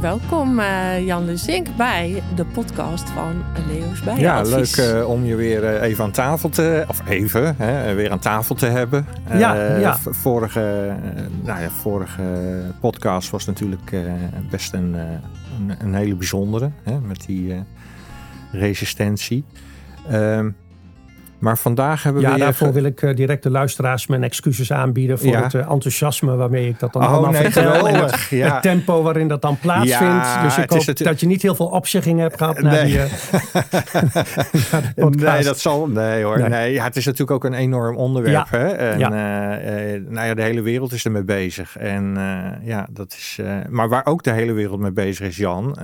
Welkom uh, Jan Luzink bij de podcast van Leo's Bij. Ja, leuk uh, om je weer uh, even aan tafel te, of even, hè, weer aan tafel te hebben. ja, ja. Vorige, nou ja, vorige podcast was natuurlijk best een, een, een, hele bijzondere, hè, met die resistentie. Ehm, maar vandaag hebben ja, we. Ja, daarvoor wil ik uh, direct de luisteraars mijn excuses aanbieden voor het uh, enthousiasme waarmee ik dat dan oh, allemaal nee, vertel. En het, ja. het, tempo waarin dat dan plaatsvindt. Ja, dus ik hoop het... dat je niet heel veel opzeggingen hebt gehad naar nee. die. Uh, nee, dat zal. Nee hoor. Nee. het is natuurlijk ook een enorm onderwerp. Hè? En nou ja, de hele wereld is ermee bezig. En ja, dat is. maar waar ook de hele wereld mee bezig is, Jan.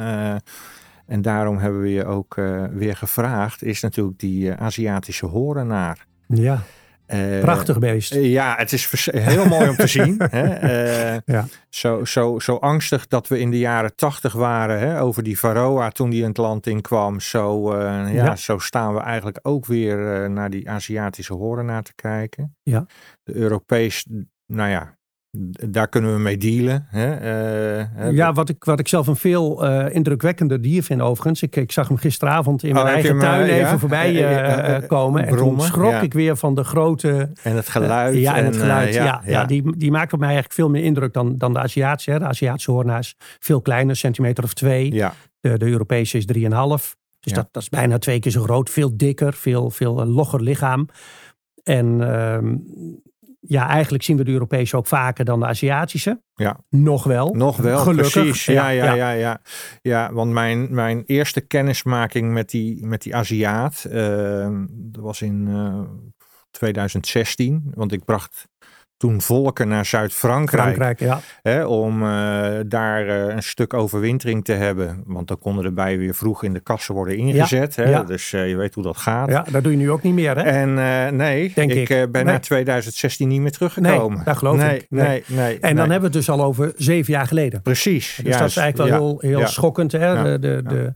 En daarom hebben we je ook uh, weer gevraagd, is natuurlijk die uh, Aziatische horenaar. Ja, uh, prachtig beest. ja, het is heel mooi om te zien. Hè? ja. zo, zo, zo angstig dat we in de jaren tachtig waren hè, over die Varroa toen die in het land inkwam. Zo, ja, Ja. zo staan we eigenlijk ook weer naar die Aziatische horenaar te kijken. Ja. De Europees, nou ja, daar kunnen we mee dealen. Hè? Uh, ja, wat ik, wat ik zelf een veel uh, indrukwekkender dier vind overigens. Ik, ik zag hem gisteravond in mijn oh, eigen tuin maar, even ja? voorbij uh, komen. brommen, en toen schrok ja. ik weer van de grote... En het geluid. ja, en het geluid. ja, ja, ja, Die, die maakt op mij eigenlijk veel meer indruk dan, dan de Aziatische. Hè. De Aziatische hoornaars veel kleiner, centimeter of twee. Ja. De, de Europese is 3,5. Dus dat, dat is bijna twee keer zo groot. Veel dikker, veel, veel logger lichaam. En uh, ja, eigenlijk zien we de Europese ook vaker dan de Aziatische. Ja. Nog wel. Nog wel, Gelukkig. precies. Ja, ja, ja. ja, ja. ja want mijn, mijn eerste kennismaking met die, met die Aziat, uh, dat was in uh, 2016. Want ik bracht toen volken naar Zuid-Frankrijk. Frankrijk, ja. Hè, om uh, daar uh, een stuk overwintering te hebben. Want dan konden de bijen weer vroeg in de kassen worden ingezet. Ja, hè? Dus uh, je weet hoe dat gaat. Ja, dat doe je nu ook niet meer, hè? En nee, Denk ik, ik. ben Nee. na 2016 niet meer teruggekomen. Nee, dat geloof nee, ik. Nee. Nee, nee, En dan hebben we het dus al over zeven jaar geleden. Precies. Dus dat is eigenlijk wel heel, heel schokkend. Hè? De, de, de,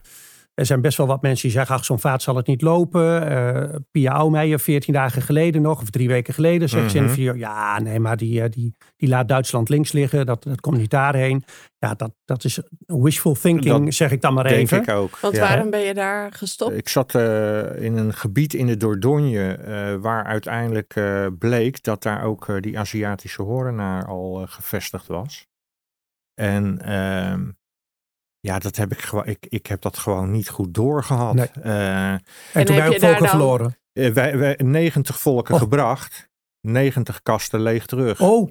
er zijn best wel wat mensen die zeggen, ach, zo'n vaat zal het niet lopen. Uh, Pia Aumeijer, 14 dagen geleden nog, of drie weken geleden, zegt ze in Mhm. een video, ja, nee, maar die, uh, die, die laat Duitsland links liggen. Dat, dat komt niet daarheen. Ja, dat, dat is wishful thinking, Dat zeg ik dan maar Denk even. ik ook. Want ja. waarom ben je daar gestopt? Ik zat uh, in een gebied in de Dordogne uh, waar uiteindelijk uh, bleek dat daar ook die Aziatische horenaar al gevestigd was. En ehm, ja, dat heb ik gewoon. Ik, ik heb dat gewoon niet goed doorgehad. Nee. Uh, en, en toen je ook volken dan... verloren. wij, wij 90 volken oh. gebracht, 90 kasten leeg terug. Oh.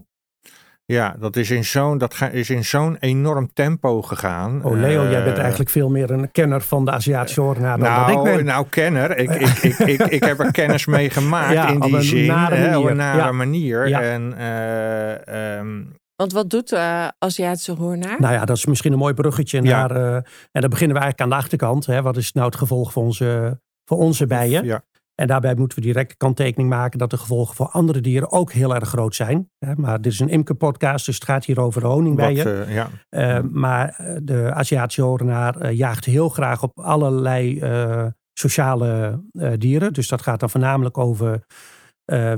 Ja, dat is in zo'n dat ga, is in zo'n enorm tempo gegaan. Oh Leo, uh, jij bent eigenlijk veel meer een kenner van de Aziatische horenaar dan nou, dat ik ben. Nou, kenner. Ik, ik, ik, ik, ik heb er kennis mee gemaakt ja, in die op een zin. Nare hè, op een nare ja. manier. Ja. En, uh, um, want wat doet de Aziatische hoornaar? Nou ja, dat is misschien een mooi bruggetje Ja. naar. Uh, en dan beginnen we eigenlijk aan de achterkant. Hè. Wat is nou het gevolg voor onze, voor onze bijen? Ja. En daarbij moeten we direct kanttekening maken dat de gevolgen voor andere dieren ook heel erg groot zijn. Hè. Maar dit is een imkerpodcast, dus het gaat hier over de honingbijen. Wat, uh, ja. Uh, maar de Aziatische horenaar uh, jaagt heel graag op allerlei uh, sociale dieren. Dus dat gaat dan voornamelijk over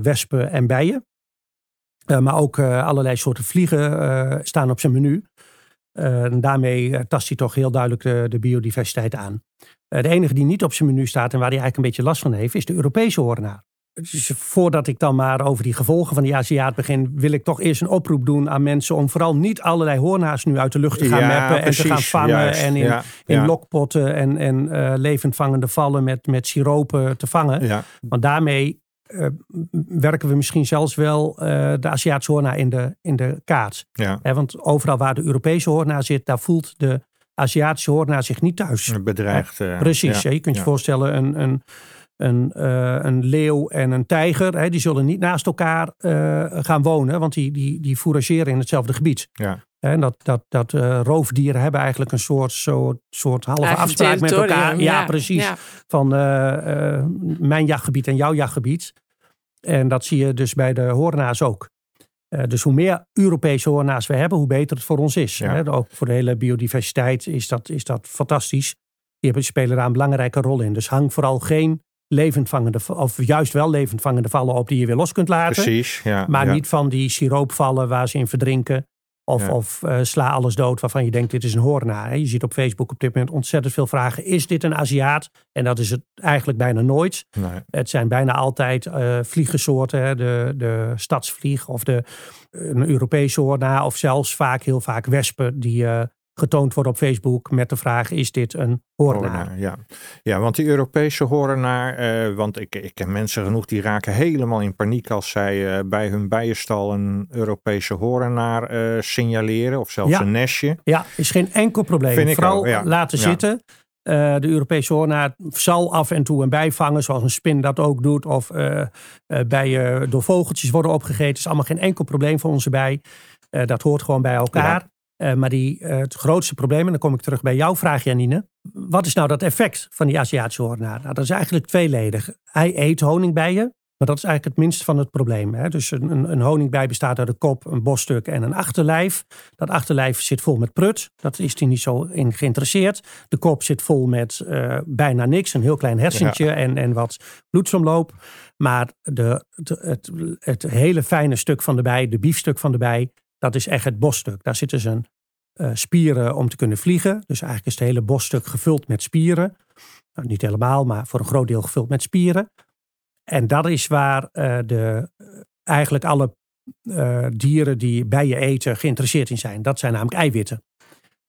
wespen en bijen. Uh, maar ook uh, allerlei soorten vliegen uh, staan op zijn menu. en daarmee tast hij toch heel duidelijk de, de biodiversiteit aan. de enige die niet op zijn menu staat en waar hij eigenlijk een beetje last van heeft, is de Europese horenaar. Dus voordat ik dan maar over die gevolgen van die Aziat begin, wil ik toch eerst een oproep doen aan mensen om vooral niet allerlei hoornaars nu uit de lucht te gaan ja, meppen precies, en te gaan vangen juist, en in, ja, in ja. lokpotten en, en uh, levendvangende vallen met, met siropen te vangen. Want daarmee uh, werken we misschien zelfs wel uh, de Aziatische hoornaar in de, in de kaart. Ja. He, want overal waar de Europese hoornaar zit, daar voelt de Aziatische hoornaar zich niet thuis. Bedreigd. Uh, Precies. Ja. Je kunt je ja. voorstellen, een, een, een, een leeuw en een tijger, die zullen niet naast elkaar gaan wonen, want die, die, die fourageren in hetzelfde gebied. Ja. En dat, dat, dat uh, roofdieren hebben eigenlijk een soort, soort, soort halve Eigen afspraak met elkaar. Ja, ja precies. Ja. Van uh, mijn jachtgebied en jouw jachtgebied. En dat zie je dus bij de hoornaars ook. Uh, dus hoe meer Europese hoornaars we hebben, hoe beter het voor ons is. Ja. Hè? Ook voor de hele biodiversiteit is dat, is dat fantastisch. Die hebben, spelen daar een belangrijke rol in. Dus hang vooral geen levendvangende, of juist wel levendvangende vallen op die je weer los kunt laten. Precies, ja. Maar ja. niet van die siroopvallen waar ze in verdrinken. Of, Ja. of eh, sla alles dood waarvan je denkt dit is een hoornaar. Je ziet op Facebook op dit moment ontzettend veel vragen. Is dit een Aziat? En dat is het eigenlijk bijna nooit. Nee. Het zijn bijna altijd eh vliegensoorten. hè. De, de stadsvlieg of de, een Europese hoornaar. Of zelfs vaak, heel vaak wespen die eh, getoond worden op Facebook met de vraag is dit een hoornaar? Hoornaar, ja. ja, want die Europese hoornaar, eh, want ik, ik ken mensen genoeg die raken helemaal in paniek als zij eh, bij hun bijenstal een Europese hoornaar eh, signaleren of zelfs Ja. een nestje. Ja, is geen enkel probleem. Vind ik Vooral ook, ja. laten Ja. zitten. De Europese hoornaar zal af en toe een bij vangen, zoals een spin dat ook doet. Of eh, bijen door vogeltjes worden opgegeten. is allemaal geen enkel probleem voor onze bij. Dat hoort gewoon bij elkaar. Eh, maar die, eh, het grootste probleem, en dan kom ik terug bij jouw vraag, Janine. Wat is nou dat effect van die Aziatische hoornaar? Nou, dat is eigenlijk tweeledig. Hij eet honingbijen, maar dat is eigenlijk het minst van het probleem. Hè? Dus een, een, een honingbij bestaat uit een kop, een bosstuk en een achterlijf. Dat achterlijf zit vol met prut. Dat is hij niet zo in geïnteresseerd. De kop zit vol met eh, bijna niks. Een heel klein hersentje en, en wat bloedsomloop. Maar de, de- het, het hele fijne stuk van de bij, de biefstuk van de bij, dat is echt het bosstuk. Daar zitten zijn eh, spieren om te kunnen vliegen. Dus eigenlijk is het hele bosstuk gevuld met spieren. Nou, niet helemaal, maar voor een groot deel gevuld met spieren. En dat is waar eh, de, eigenlijk alle eh, dieren die bijen eten geïnteresseerd in zijn. Dat zijn namelijk eiwitten.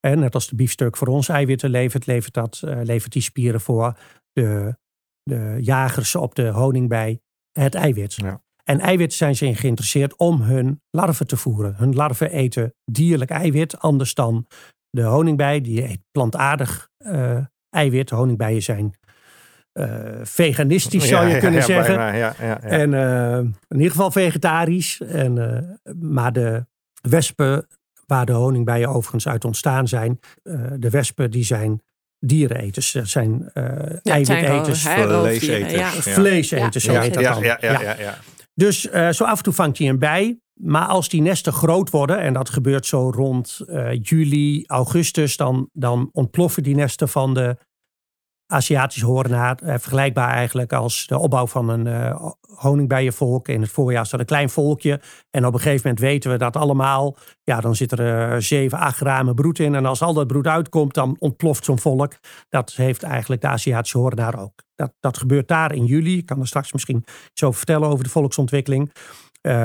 En net als de biefstuk voor ons eiwitten levert, levert, dat, eh, levert die spieren voor de, de jagers op de honingbij het eiwit. Ja. En eiwit zijn ze in geïnteresseerd om hun larven te voeren. Hun larven eten dierlijk eiwit, anders dan de honingbij. Die eet plantaardig eh, eiwit. Honingbijen zijn eh, veganistisch, zou je Ja, kunnen ja, zeggen. bijna, ja, ja, ja. En eh, in ieder geval vegetarisch. En, eh, maar de wespen, waar de honingbijen overigens uit ontstaan zijn, eh, de wespen die zijn diereneters. Dat zijn eh Ja, roofdieren, vleeseters. Ja. Vleeseters, zo Ja, heet dat ja, dan. ja, ja, ja, ja. Dus eh, zo af en toe vangt hij een bij. Maar als die nesten groot worden, en dat gebeurt zo rond eh, juli, augustus, dan, dan ontploffen die nesten van de Aziatische hoornaar. Eh, vergelijkbaar eigenlijk als de opbouw van een eh, honingbijenvolk. In het voorjaar is een klein volkje. En op een gegeven moment weten we dat allemaal. Ja, dan zit er eh, 7, 8 ramen broed in. En als al dat broed uitkomt, dan ontploft zo'n volk. Dat heeft eigenlijk de Aziatische hoornaar ook. Dat, dat gebeurt daar in juli. Ik kan er straks misschien over vertellen over de volksontwikkeling.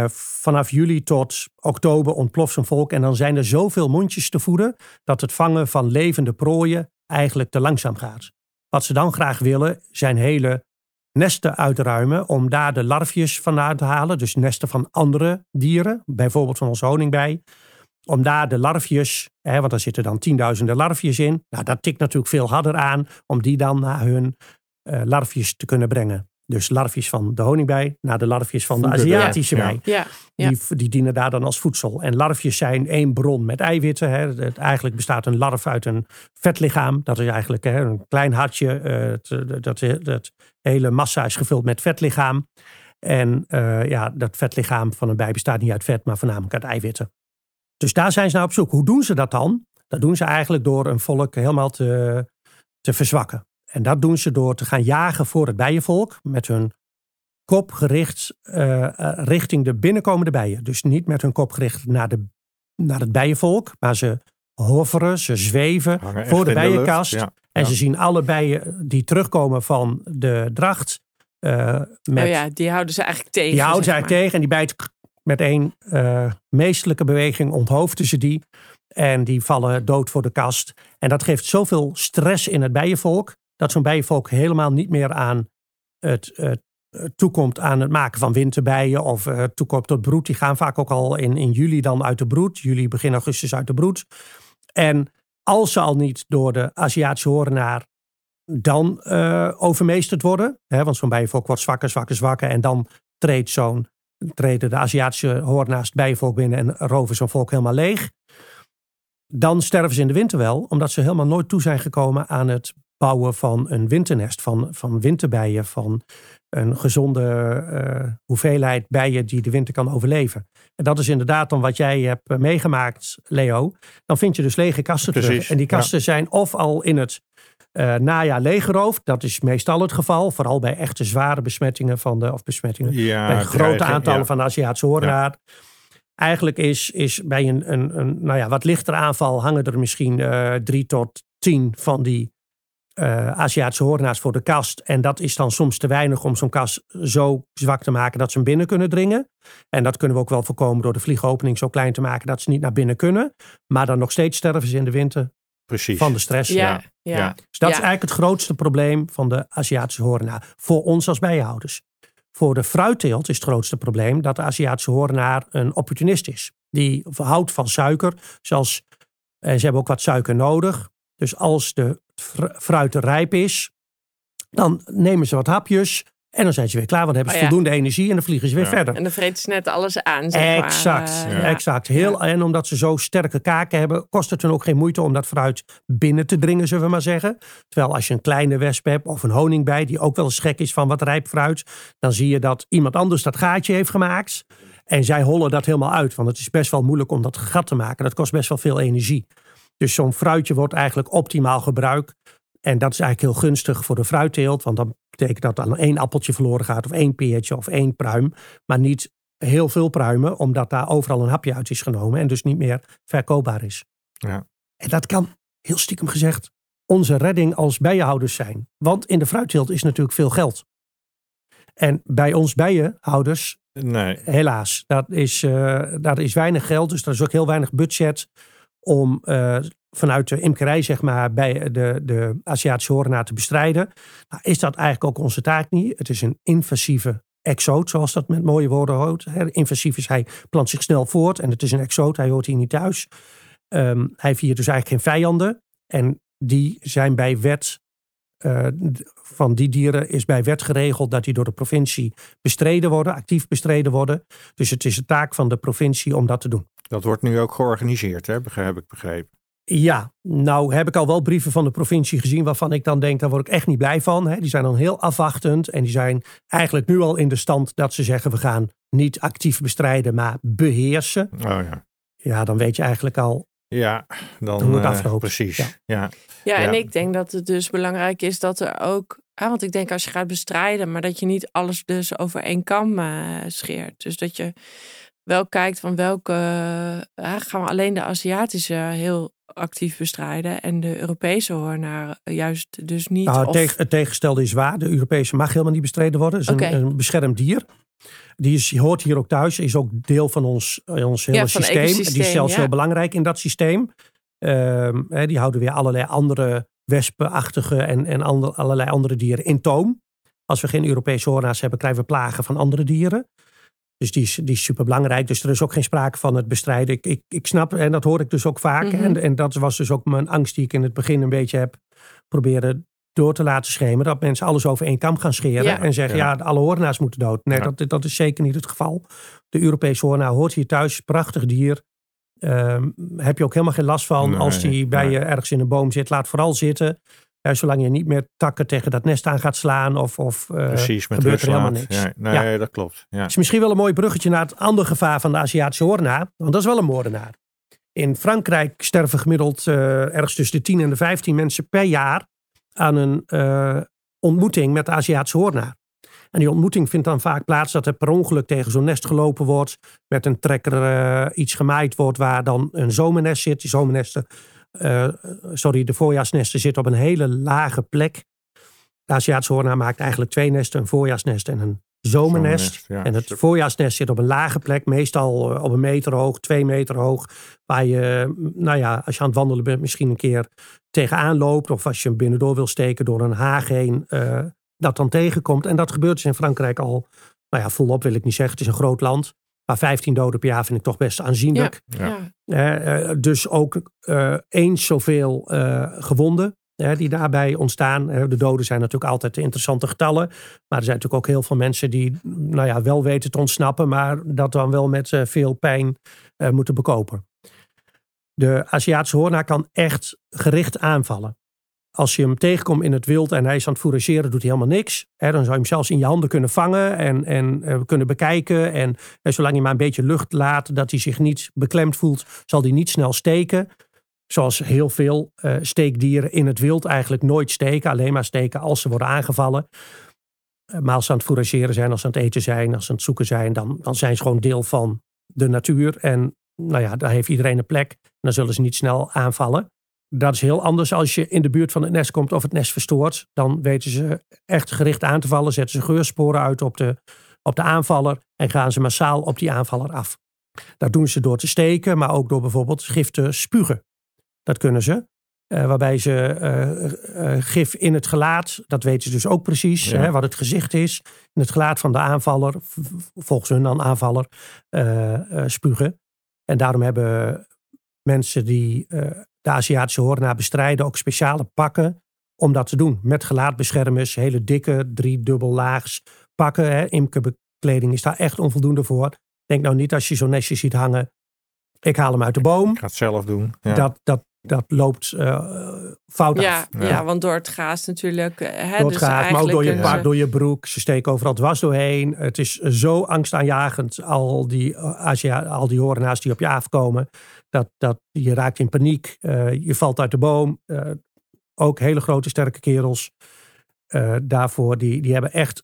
Vanaf juli tot oktober ontploft zo'n volk. En dan zijn er zoveel mondjes te voeden. dat het vangen van levende prooien eigenlijk te langzaam gaat. Wat ze dan graag willen zijn hele nesten uitruimen. om daar de larfjes vandaan te halen. Dus nesten van andere dieren. Bijvoorbeeld van onze honingbij. Om daar de larfjes, hè, want daar zitten dan tienduizenden larfjes in. Nou, dat tikt natuurlijk veel harder aan. om die dan naar hun eh, larfjes te kunnen brengen. Dus larfjes van de honingbij naar de larfjes van de Aziatische bij. Ja, ja. Die, die dienen daar dan als voedsel. En larfjes zijn één bron met eiwitten. Hè. Het, eigenlijk bestaat een larf uit een vetlichaam. Dat is eigenlijk hè, een klein hartje. eh, het, dat, dat hele massa is gevuld met vetlichaam. En eh, ja, dat vetlichaam van een bij bestaat niet uit vet, maar voornamelijk uit eiwitten. Dus daar zijn ze nou op zoek. Hoe doen ze dat dan? Dat doen ze eigenlijk door een volk helemaal te, te verzwakken. En dat doen ze door te gaan jagen voor het bijenvolk met hun kop gericht eh, eh, richting de binnenkomende bijen. Dus niet met hun kop gericht naar, de, naar het bijenvolk, maar ze hoveren, ze zweven Hangen voor de bijenkast. ja. En Ja. ze zien alle bijen die terugkomen van de dracht. eh, met, Oh ja, die houden ze eigenlijk tegen. die houden ze eigenlijk tegen en die bijt met één eh, meestelijke beweging onthoofden ze die. En die vallen dood voor de kast. En dat geeft zoveel stress in het bijenvolk. Dat zo'n bijenvolk helemaal niet meer aan het, het toekomt aan het maken van winterbijen. Of eh, toekomt tot broed. Die gaan vaak ook al in, in juli dan uit de broed. Juli, begin augustus uit de broed. En als ze al niet door de Aziatische horenaar dan eh, overmeesterd worden. Hè, want zo'n bijenvolk wordt zwakker, zwakker, zwakker. En dan treedt zo'n, treden de Aziatische hoornaars het bijenvolk binnen en roven zo'n volk helemaal leeg. Dan sterven ze in de winter wel, omdat ze helemaal nooit toe zijn gekomen aan het bouwen van een winternest, van, van winterbijen, van een gezonde eh, hoeveelheid bijen die de winter kan overleven. En dat is inderdaad dan wat jij hebt eh, meegemaakt, Leo. Dan vind je dus lege kasten terug. Precies, En die kasten zijn of al in het eh, najaar leeggeroofd. Dat is meestal het geval, vooral bij echte zware besmettingen van de, of besmettingen Ja, bij grote aantallen ja. van de Aziatische hoornaar. Eigenlijk is, is bij een, een, een nou ja, wat lichter aanval hangen er misschien uh, drie tot tien van die uh, Aziatische hoornaars voor de kast. En dat is dan soms te weinig om zo'n kast zo zwak te maken dat ze hem binnen kunnen dringen. En dat kunnen we ook wel voorkomen door de vliegopening zo klein te maken dat ze niet naar binnen kunnen. Maar dan nog steeds sterven ze in de winter Precies. van de stress. Ja, ja. Ja. Dus dat is eigenlijk het grootste probleem van de Aziatische hoornaar. Voor ons als bijenhouders. Voor de fruitteelt is het grootste probleem dat de Aziatische hoornaar een opportunist is. Die houdt van suiker. Zoals, en ze hebben ook wat suiker nodig. Dus als de fr- fruit rijp is, dan nemen ze wat hapjes. En dan zijn ze weer klaar, want dan hebben ze Oh ja. voldoende energie en dan vliegen ze weer Ja. verder. En dan vreet ze net alles aan, zeg maar. Exact, Ja. exact. Heel, En omdat ze zo sterke kaken hebben, kost het hun ook geen moeite om dat fruit binnen te dringen, zullen we maar zeggen. Terwijl als je een kleine wesp hebt of een honingbij, die ook wel eens gek is van wat rijp fruit, dan zie je dat iemand anders dat gaatje heeft gemaakt. En zij hollen dat helemaal uit, want het is best wel moeilijk om dat gat te maken. Dat kost best wel veel energie. Dus zo'n fruitje wordt eigenlijk optimaal gebruikt. En dat is eigenlijk heel gunstig voor de fruitteelt, want dan betekent dat dan één appeltje verloren gaat of één peertje of één pruim. Maar niet heel veel pruimen, omdat daar overal een hapje uit is genomen en dus niet meer verkoopbaar is. Ja. En dat kan, heel stiekem gezegd, onze redding als bijenhouders zijn. Want in de fruitteelt is natuurlijk veel geld. En bij ons bijenhouders, Nee. helaas, dat is, eh, daar is weinig geld. Dus er is ook heel weinig budget om eh, vanuit de imkerij, zeg maar, bij de, de Aziatische horenaar te bestrijden. Nou, is dat eigenlijk ook onze taak niet. Het is een invasieve exoot, zoals dat met mooie woorden hoort. Invasief is hij plant zich snel voort en het is een exoot, hij hoort hier niet thuis. Ehm, hij heeft hier dus eigenlijk geen vijanden. En die zijn bij wet, eh, van die dieren is bij wet geregeld dat die door de provincie bestreden worden, actief bestreden worden. Dus het is de taak van de provincie om dat te doen. Dat wordt nu ook georganiseerd, hè? heb ik begrepen. Ja, nou heb ik al wel brieven van de provincie gezien waarvan ik dan denk, daar word ik echt niet blij van. Hè. Die zijn dan heel afwachtend en die zijn eigenlijk nu al in de stand dat ze zeggen we gaan niet actief bestrijden, maar beheersen. Oh ja. Ja, dan weet je eigenlijk al, Ja, dan Hoe het afloopt. Precies. Ja. Ja. Ja, en ik denk dat het dus belangrijk is dat er ook... ah, want ik denk als je gaat bestrijden, maar dat je niet alles dus over één kam eh, scheert. Dus dat je wel kijkt van welke... gaan we alleen de Aziatische heel actief bestrijden en de Europese hoornaar juist dus niet? nou, het, of- tegen- het tegenstelde is waar. De Europese mag helemaal niet bestreden worden. Het is een, een beschermd dier. Die is, hoort hier ook thuis, is ook deel van ons, eh, ons hele Ja, systeem. Die is zelfs ja. heel belangrijk in dat systeem. Ehm, die houden weer allerlei andere wespenachtige en, en ander- allerlei andere dieren in toom. Als we geen Europese hoornaars hebben, krijgen we plagen van andere dieren. Dus die is, die is super belangrijk. Dus er is ook geen sprake van het bestrijden. Ik, ik, ik snap, en dat hoor ik dus ook vaak. Mhm. en, en dat was dus ook mijn angst die ik in het begin een beetje heb proberen door te laten schemeren. Dat mensen alles over één kam gaan scheren. Ja. En zeggen, ja, Ja. alle hoornaars moeten dood. Nee, Ja. dat, dat is zeker niet het geval. De Europese hoornaar hoort hier thuis. Prachtig dier. Ehm, heb je ook helemaal geen last van. Nee, als die bij nee. je ergens in een boom zit, laat vooral zitten. Ja, zolang je niet meer takken tegen dat nest aan gaat slaan. Of, of eh, Precies, met gebeurt er helemaal niks. Ja, nee, dat klopt. Ja. is misschien wel een mooi bruggetje naar het andere gevaar van de Aziatische hoornaar. Want dat is wel een moordenaar. In Frankrijk sterven gemiddeld eh, ergens tussen de 10 en de 15 mensen per jaar aan een eh, ontmoeting met de Aziatische hoornaar. En die ontmoeting vindt dan vaak plaats dat er per ongeluk tegen zo'n nest gelopen wordt. Met een trekker iets gemaaid wordt waar dan een zomernest zit. Die zomernesten, eh, sorry, de voorjaarsnesten zitten op een hele lage plek. De Aziatische hoornaar maakt eigenlijk twee nesten. Een voorjaarsnest en een zomernest. Zomernest, ja. En het voorjaarsnest zit op een lage plek, meestal eh, op een meter hoog, twee meter hoog. Waar je, mm, nou ja, als je aan het wandelen bent, misschien een keer tegenaan loopt. Of als je hem binnendoor wil steken door een haag heen, eh, dat dan tegenkomt. En dat gebeurt dus in Frankrijk al, nou ja, volop wil ik niet zeggen. Het is een groot land. Maar 15 doden per jaar vind ik toch best aanzienlijk. Ja. ja. Eh, eh, dus ook eh, eens zoveel gewonden die daarbij ontstaan. De doden zijn natuurlijk altijd de interessante getallen. Maar er zijn natuurlijk ook heel veel mensen die nou ja, wel weten te ontsnappen. Maar dat dan wel met veel pijn moeten bekopen. De Aziatische hoornaar kan echt gericht aanvallen. Als je hem tegenkomt in het wild en hij is aan het fourageren, doet hij helemaal niks. Dan zou je hem zelfs in je handen kunnen vangen en, en eh, kunnen bekijken. En eh, zolang je maar een beetje lucht laat, dat hij zich niet beklemd voelt, zal hij niet snel steken. Zoals heel veel eh, steekdieren in het wild eigenlijk nooit steken. Alleen maar steken als ze worden aangevallen. Maar als ze aan het fourageren zijn, als ze aan het eten zijn, als ze aan het zoeken zijn, dan, dan zijn ze gewoon deel van de natuur. En nou ja, daar heeft iedereen een plek. Dan zullen ze niet snel aanvallen. Dat is heel anders als je in de buurt van het nest komt of het nest verstoort. Dan weten ze echt gericht aan te vallen. Zetten ze geursporen uit op de, op de aanvaller. En gaan ze massaal op die aanvaller af. Dat doen ze door te steken, maar ook door bijvoorbeeld gif te spugen. Dat kunnen ze. Uh, waarbij ze uh, uh, gif in het gelaat, dat weten ze dus ook precies, ja. hè, wat het gezicht is, in het gelaat van de aanvaller, volgens hun dan aanvaller, spugen. En daarom hebben mensen die de Aziatische hoorna bestrijden ook speciale pakken om dat te doen. Met gelaatbeschermers, hele dikke, driedubbellaags pakken. Hè. Imkerbekleding is daar echt onvoldoende voor. Denk nou niet als je zo'n nestje ziet hangen, ik haal hem uit de boom. Ik ga het zelf doen. Ja. Dat, dat, dat loopt uh, fout ja, af. Ja. ja, want door het gaas natuurlijk. Hè, door het dus gaas, maar ook door je paard, door je broek. Ze steken overal dwars doorheen. Het is zo angstaanjagend, al die, Asia, al die horena's die op je afkomen. Dat, dat je raakt in paniek. Uh, je valt uit de boom. Uh, ook hele grote, sterke kerels. daarvoor, die, die hebben echt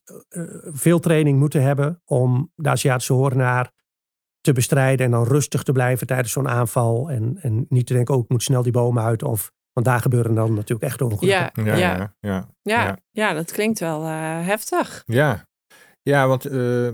veel training moeten hebben om de Aziatische horenaar te bestrijden en dan rustig te blijven tijdens zo'n aanval. En, en niet te denken, oh, ik moet snel die bomen uit. Of, want daar gebeuren dan natuurlijk echt ongelukken. Ja, Ja, ja, ja, ja. ja, ja, dat klinkt wel uh, heftig. Ja, ja want uh,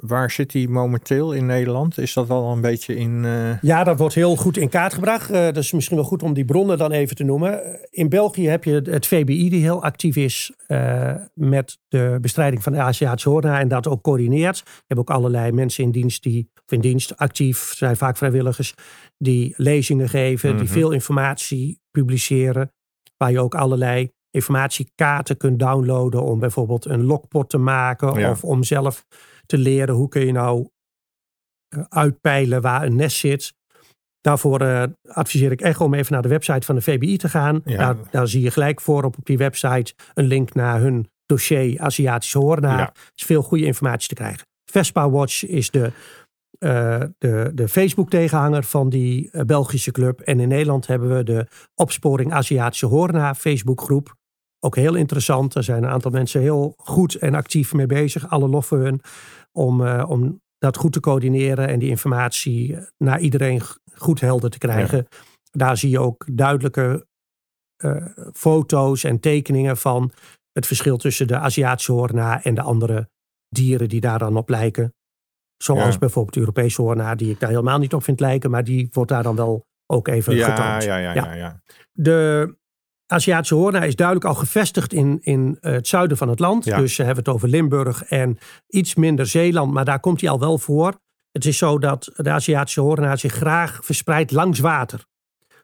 waar zit hij momenteel in Nederland? Is dat al een beetje in... Uh... Ja, dat wordt heel goed in kaart gebracht. Uh, dat is misschien wel goed om die bronnen dan even te noemen. In België heb je het VBI die heel actief is uh, met de bestrijding van de Aziatische hoorna en dat ook coördineert. Je hebt ook allerlei mensen in dienst die, of in dienst actief, zijn vaak vrijwilligers, die lezingen geven, mm -hmm. die veel informatie publiceren. Waar je ook allerlei informatiekaarten kunt downloaden om bijvoorbeeld een lokpot te maken ja. of om zelf te leren hoe kun je nou uitpeilen waar een nest zit. Daarvoor uh, adviseer ik echt om even naar de website van de VBI te gaan. Ja. Daar, daar, zie je gelijk voorop op die website een link naar hun dossier Aziatische hoornaar. Ja. Is veel goede informatie te krijgen. Vespa Watch is de, uh, de, de Facebook tegenhanger van die uh, Belgische club. En in Nederland hebben we de Opsporing Aziatische Hoornaar Facebookgroep. Ook heel interessant. Er zijn een aantal mensen heel goed en actief mee bezig. Alle lof voor hun. Om, uh, om dat goed te coördineren en die informatie naar iedereen goed helder te krijgen. Ja. Daar zie je ook duidelijke uh, foto's en tekeningen van het verschil tussen de Aziatische hoornaar en de andere dieren die daar dan op lijken. Zoals ja. bijvoorbeeld de Europese hoornaar, die ik daar helemaal niet op vind lijken, maar die wordt daar dan wel ook even ja, getoond. Ja, ja, ja. ja. De Aziatische hoornaar is duidelijk al gevestigd in, in uh, het zuiden van het land. Ja. Dus we hebben het over Limburg en iets minder Zeeland, maar daar komt hij al wel voor. Het is zo dat de Aziatische hoornaar zich graag verspreidt langs water.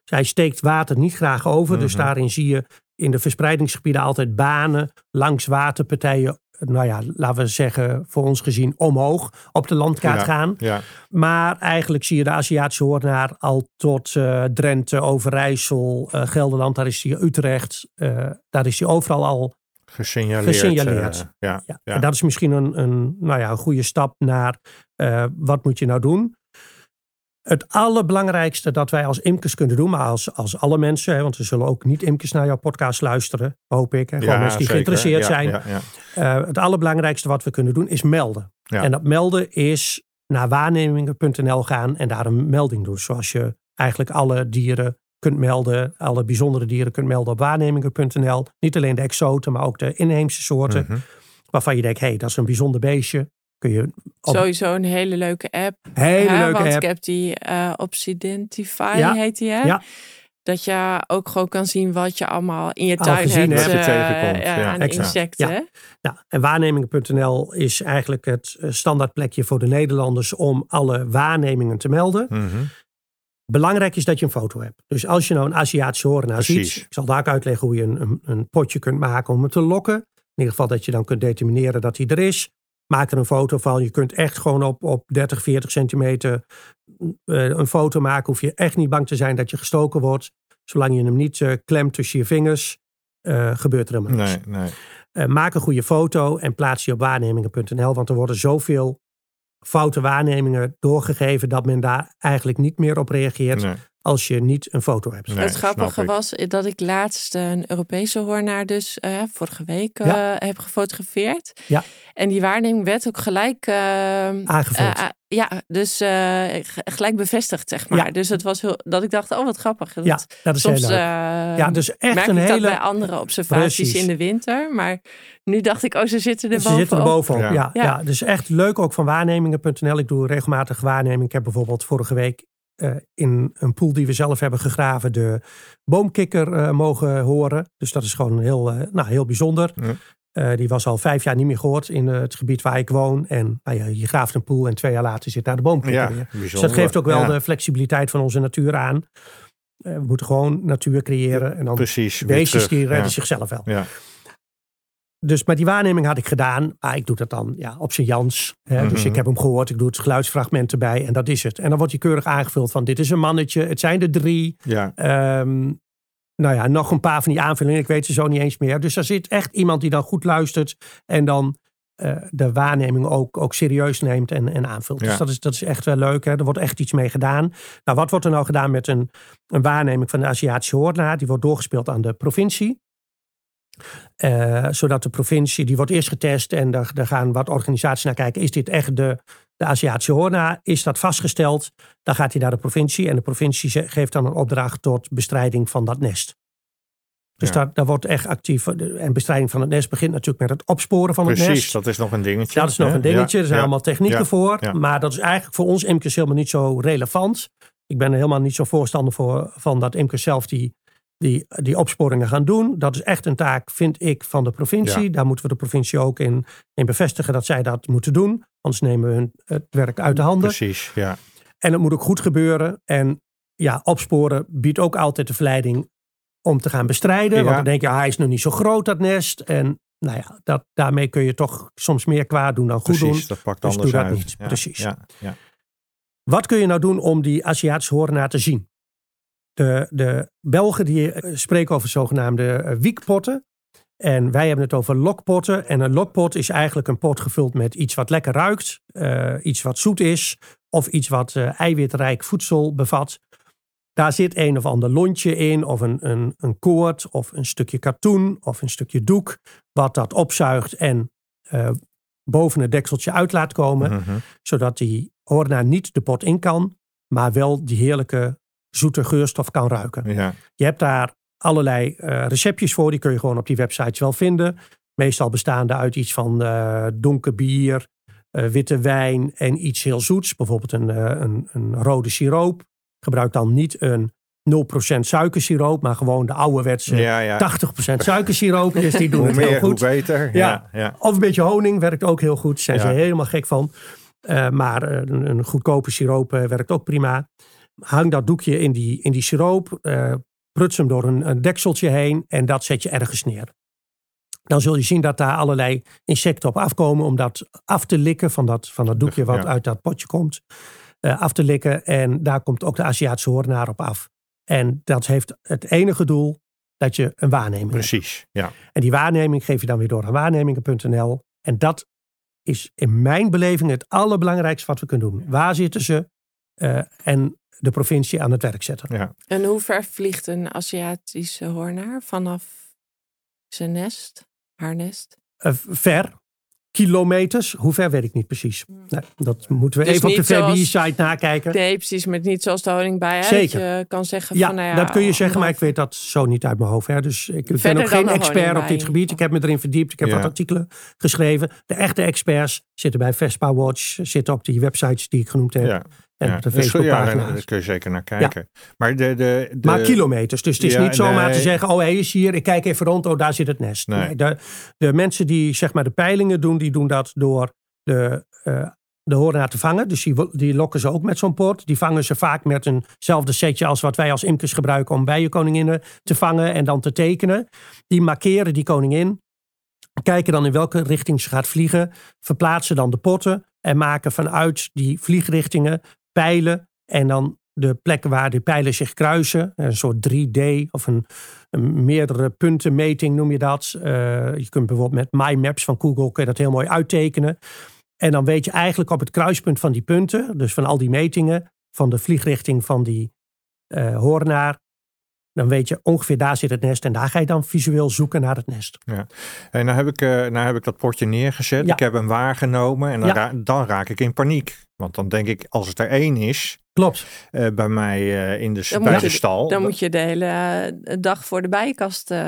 Zij steekt water niet graag over, mm -hmm. dus daarin zie je in de verspreidingsgebieden altijd banen langs waterpartijen nou ja, laten we zeggen, voor ons gezien omhoog op de landkaart ja, gaan. Ja. Maar eigenlijk zie je de Aziatische hoornaar al tot uh, Drenthe, Overijssel, uh, Gelderland, daar is hij Utrecht, uh, daar is hij overal al gesignaleerd. gesignaleerd. ja, ja. En dat is misschien een, een, nou ja, een goede stap naar wat moet je nou doen. Het allerbelangrijkste dat wij als imkers kunnen doen, maar als, als alle mensen, hè, want we zullen ook niet imkers naar jouw podcast luisteren, hoop ik. Hè, gewoon ja, mensen die zeker. geïnteresseerd ja, zijn. Ja. Uh, het allerbelangrijkste wat we kunnen doen is melden. En dat melden is naar waarnemingen.nl gaan en daar een melding doen. Zoals je eigenlijk alle dieren kunt melden, alle bijzondere dieren kunt melden op waarnemingen.nl. Niet alleen de exoten, maar ook de inheemse soorten. Mhm. Waarvan je denkt, hé, hey, dat is een bijzonder beestje kun je op... Sowieso een hele leuke app. Hele hè? leuke Want app. ik heb die uh, Obsidentify Ja. heet die hè? Ja. Dat je ook gewoon kan zien wat je allemaal in je Al tuin gezien hebt. je eh, tegenkomt, ja, exact. insecten. Ja. Nou, en waarnemingen.nl is eigenlijk het eh, standaardplekje voor de Nederlanders om alle waarnemingen te melden. Mhm. Belangrijk is dat je een foto hebt. Dus als je nou een Aziatische hoornaar Precies. ziet, ik zal daar ook uitleggen hoe je een, een, een potje kunt maken om hem te lokken. In ieder geval dat je dan kunt determineren dat hij er is. Maak er een foto van. Je kunt echt gewoon op, op 30, 40 centimeter uh, een foto maken. Hoef je echt niet bang te zijn dat je gestoken wordt. Zolang je hem niet uh, klemt tussen je vingers, uh, gebeurt er helemaal niks. Nee, nee. Maak een goede foto en plaats die op waarnemingen.nl. Want er worden zoveel foute waarnemingen doorgegeven dat men daar eigenlijk niet meer op reageert nee. Als je niet een foto hebt. Nee, het grappige was dat ik laatst een Europese hoornaar dus uh, vorige week uh, Ja. heb gefotografeerd. Ja. En die waarneming werd ook gelijk... Uh, Aangevuld. Uh, ja, dus uh, gelijk bevestigd, zeg maar. Ja. Dus het was heel, dat ik dacht, oh wat grappig. Dat, ja, dat is soms, heel leuk. ja, dus echt merk een ik hele... dat bij andere observaties Precies. in de winter. Maar nu dacht ik, oh ze zitten er ze zitten er bovenop, Ja. ja. ja. Dus echt leuk ook van waarnemingen.nl. Ik doe regelmatig waarneming. Ik heb bijvoorbeeld vorige week uh, in een pool die we zelf hebben gegraven de boomkikker uh, mogen horen. Dus dat is gewoon heel, uh, nou, heel bijzonder. Ja. Die was al vijf jaar niet meer gehoord in het gebied waar ik woon. En nou ja, je graaft een poel en twee jaar later zit daar de boomkikker Ja, weer. Dus dat geeft ook wel de flexibiliteit van onze natuur aan. We moeten gewoon natuur creëren. En dan Precies. beestjes die redden zichzelf wel. Dus, maar die waarneming had ik gedaan. Maar ik doe dat dan ja, op zijn Jans. Hè. Dus Mhm. ik heb hem gehoord. Ik doe het geluidsfragment erbij. En dat is het. En dan wordt hij keurig aangevuld van dit is een mannetje. Het zijn er drie. Ja. Ehm, nou ja, nog een paar van die aanvullingen. Ik weet ze zo niet eens meer. Dus er zit echt iemand die dan goed luistert. En dan eh, de waarneming ook, ook serieus neemt en, en aanvult. Ja. Dus dat is, dat is echt wel leuk. Hè? Er wordt echt iets mee gedaan. Nou, wat wordt er nou gedaan met een, een waarneming van de Aziatische hoornaar? Die wordt doorgespeeld aan de provincie. Eh, zodat de provincie, die wordt eerst getest en daar, daar gaan wat organisaties naar kijken. Is dit echt de, de Aziatische hoornaar? Is dat vastgesteld? Dan gaat hij naar de provincie en de provincie geeft dan een opdracht tot bestrijding van dat nest. Dus Ja. daar, daar wordt echt actief. En bestrijding van het nest begint natuurlijk met het opsporen van het Precies, nest. dat is nog een dingetje. Dat is nog hè? een dingetje. Ja, Er zijn ja. allemaal technieken voor. Maar dat is eigenlijk voor ons imkers helemaal niet zo relevant. Ik ben er helemaal niet zo voorstander voor, van dat imkers zelf die, die, die opsporingen gaan doen. Dat is echt een taak, vind ik, van de provincie. Ja. Daar moeten we de provincie ook in, in bevestigen dat zij dat moeten doen. Anders nemen we hun het werk uit de handen. Precies, ja. En het moet ook goed gebeuren. En ja, opsporen biedt ook altijd de verleiding om te gaan bestrijden. Ja. Want dan denk je, ah, hij is nog niet zo groot, dat nest. En nou ja, dat, daarmee kun je toch soms meer kwaad doen dan goed Precies, doen. dat pakt Dus anders doe dat uit. niet. Ja, Precies. Ja, ja. Wat kun je nou doen om die Aziatische hoornaar te zien? De, de Belgen die eh, spreken over zogenaamde eh, wiekpotten. En wij hebben het over lokpotten. En een lokpot is eigenlijk een pot gevuld met iets wat lekker ruikt. eh, iets wat zoet is. Of iets wat eiwitrijk voedsel bevat. Daar zit een of ander lontje in. Of een, een, een koord. Of een stukje katoen. Of een stukje doek. Wat dat opzuigt en boven het dekseltje uit laat komen Mhm. zodat die hoornaar niet de pot in kan, maar wel die heerlijke zoete geurstof kan ruiken. ja. Je hebt daar allerlei eh, receptjes voor, die kun je gewoon op die websites wel vinden. Meestal bestaande uit iets van eh, donker bier, eh, witte wijn en iets heel zoets. Bijvoorbeeld een, een, een rode siroop. Gebruik dan niet een 0% suikersiroop, maar gewoon de ouderwetse ja, ja. 80% suikersiroop. Dus die doen het heel hoe goed. beter. Ja, ja. Of een beetje honing werkt ook heel goed. Daar zijn ze helemaal gek van. Maar een, een goedkope siroop werkt ook prima. Hang dat doekje in die, in die siroop. eh pruts hem door een, een dekseltje heen. En dat zet je ergens neer. Dan zul je zien dat daar allerlei insecten op afkomen. Om dat af te likken van dat, van dat doekje wat Ja. uit dat potje komt. eh, af te likken. En daar komt ook de Aziatische hoornaar op af. En dat heeft het enige doel dat je een waarneming hebt. Precies, ja. En die waarneming geef je dan weer door aan waarnemingen.nl. En dat is in mijn beleving het allerbelangrijkste wat we kunnen doen. Waar zitten ze? eh, en de provincie aan het werk zetten. ja. En hoe ver vliegt een Aziatische hoornaar vanaf zijn nest, haar nest? Eh, ver, kilometers, hoe ver weet ik niet precies. Nee, dat moeten we Dus even op de VBI-site nakijken. Nee, precies, maar niet zoals de Zeker. Dat je kan zeggen Ja, van, nou ja, dat kun je zeggen, maar ik weet dat zo niet uit mijn hoofd. Hè. Dus ik ben ook geen expert op dit gebied. Ik heb me erin verdiept. Ik heb Ja. wat artikelen geschreven. De echte experts zitten bij Vespa Watch, zitten op die websites die ik genoemd heb. ja. En ja. op de ja, Facebookpagina's. daar kun je zeker naar kijken. Maar, de, de, de, Maar kilometers. Dus het is Ja, niet zomaar nee. te zeggen: oh, hij is hier, ik kijk even rond, oh, daar zit het nest. Nee. Nee, de, de mensen die zeg maar de peilingen doen, die doen dat door de, eh de hoornaar te vangen. Dus die, die lokken ze ook met zo'n pot. Die vangen ze vaak met eenzelfde setje als wat wij als imkers gebruiken om bijenkoninginnen te vangen en dan te tekenen. Die markeren die koningin. Kijken dan in welke richting ze gaat vliegen. Verplaatsen dan de potten. En maken vanuit die vliegrichtingen pijlen. En dan de plekken waar de pijlen zich kruisen. Een soort 3D of een, een meerdere puntenmeting noem je dat. Eh, je kunt bijvoorbeeld met MyMaps van Google kun je dat heel mooi uittekenen. En dan weet je eigenlijk op het kruispunt van die punten, dus van al die metingen, van de vliegrichting van die eh hoornaar, dan weet je ongeveer daar zit het nest. En daar ga je dan visueel zoeken naar het nest. Ja. En nou heb ik, uh, nou heb ik dat potje neergezet. Ja. Ik heb hem waargenomen en dan, Ja. ra- dan raak ik in paniek. Want dan denk ik, als het er één is, Klopt. eh, bij mij eh, in de, Dan bij moet de je- stal. Dan moet je de hele eh, dag voor de bijenkast eh,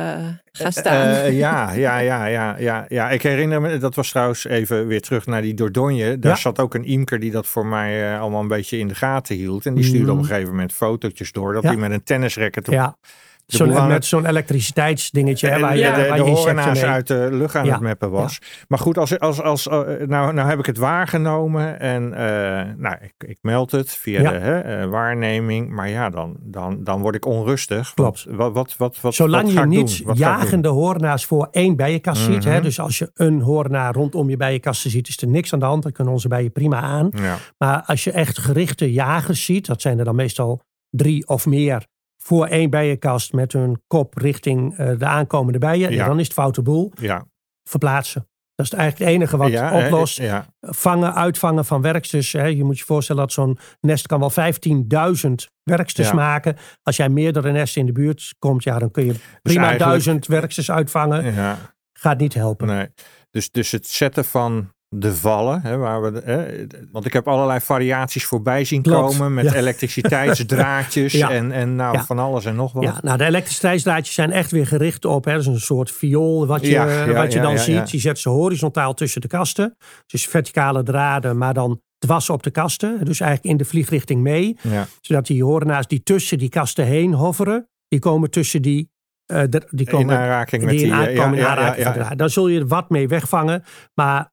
gaan staan. Eh, ja, ja, ja, ja, ja, ja. Ik herinner me, dat was trouwens even weer terug naar die Dordogne. Daar Ja. zat ook een imker die dat voor mij allemaal een beetje in de gaten hield. En die stuurde op een gegeven moment fotootjes door dat Ja. hij met een tennisracket op Ja. Zo'n, met zo'n elektriciteitsdingetje. hè, en waar je, de, waar je uit de lucht aan Ja. het mappen was. Maar goed, als, als, als, eh, nou, nou heb ik het waargenomen en eh, nou, ik, ik meld het via de hè, eh, waarneming. Maar ja, dan, dan, dan word ik onrustig. Klopt. Wat, wat, wat, wat, Zolang wat je niet? Wat jagende hoornaars voor één bijenkast ziet. Hè, Mhm. dus als je een hoornaar rondom je bijenkasten ziet, is er niks aan de hand. Dan kunnen onze bijen prima aan. Maar als je echt gerichte jagers ziet, dat zijn er dan meestal drie of meer voor één bijenkast met hun kop richting eh, de aankomende bijen. Ja. Dan is het foute boel. ja. Verplaatsen. Dat is eigenlijk het enige wat ja, oplost. Ja, Vangen, uitvangen van werksters. Hè. Je moet je voorstellen dat zo'n nest kan wel 15.000 werksters Ja. maken. Als jij meerdere nesten in de buurt komt, ja, dan kun je prima eigenlijk- duizend werksters uitvangen. ja. Gaat niet helpen. Nee. Dus, dus het zetten van de vallen, hè, waar we, de- hè, want ik heb allerlei variaties voorbij zien Klopt, komen met ja. elektriciteitsdraadjes Ja. en, en nou, Ja. van alles en nog wat. Ja, nou de elektriciteitsdraadjes zijn echt weer gericht op. Hè, dat is een soort viool wat je, wat je dan ziet. Je zet ze horizontaal tussen de kasten. Dus verticale draden, maar dan dwars op de kasten. Dus eigenlijk in de vliegrichting mee. Ja. Zodat die hoornaars die tussen die kasten heen hoveren. Die komen tussen die... eh, de- die In komen, aanraking met die die... in eh, aankomen in ja, ja, aanraking ja, van ja. Dan zul je wat mee wegvangen. Maar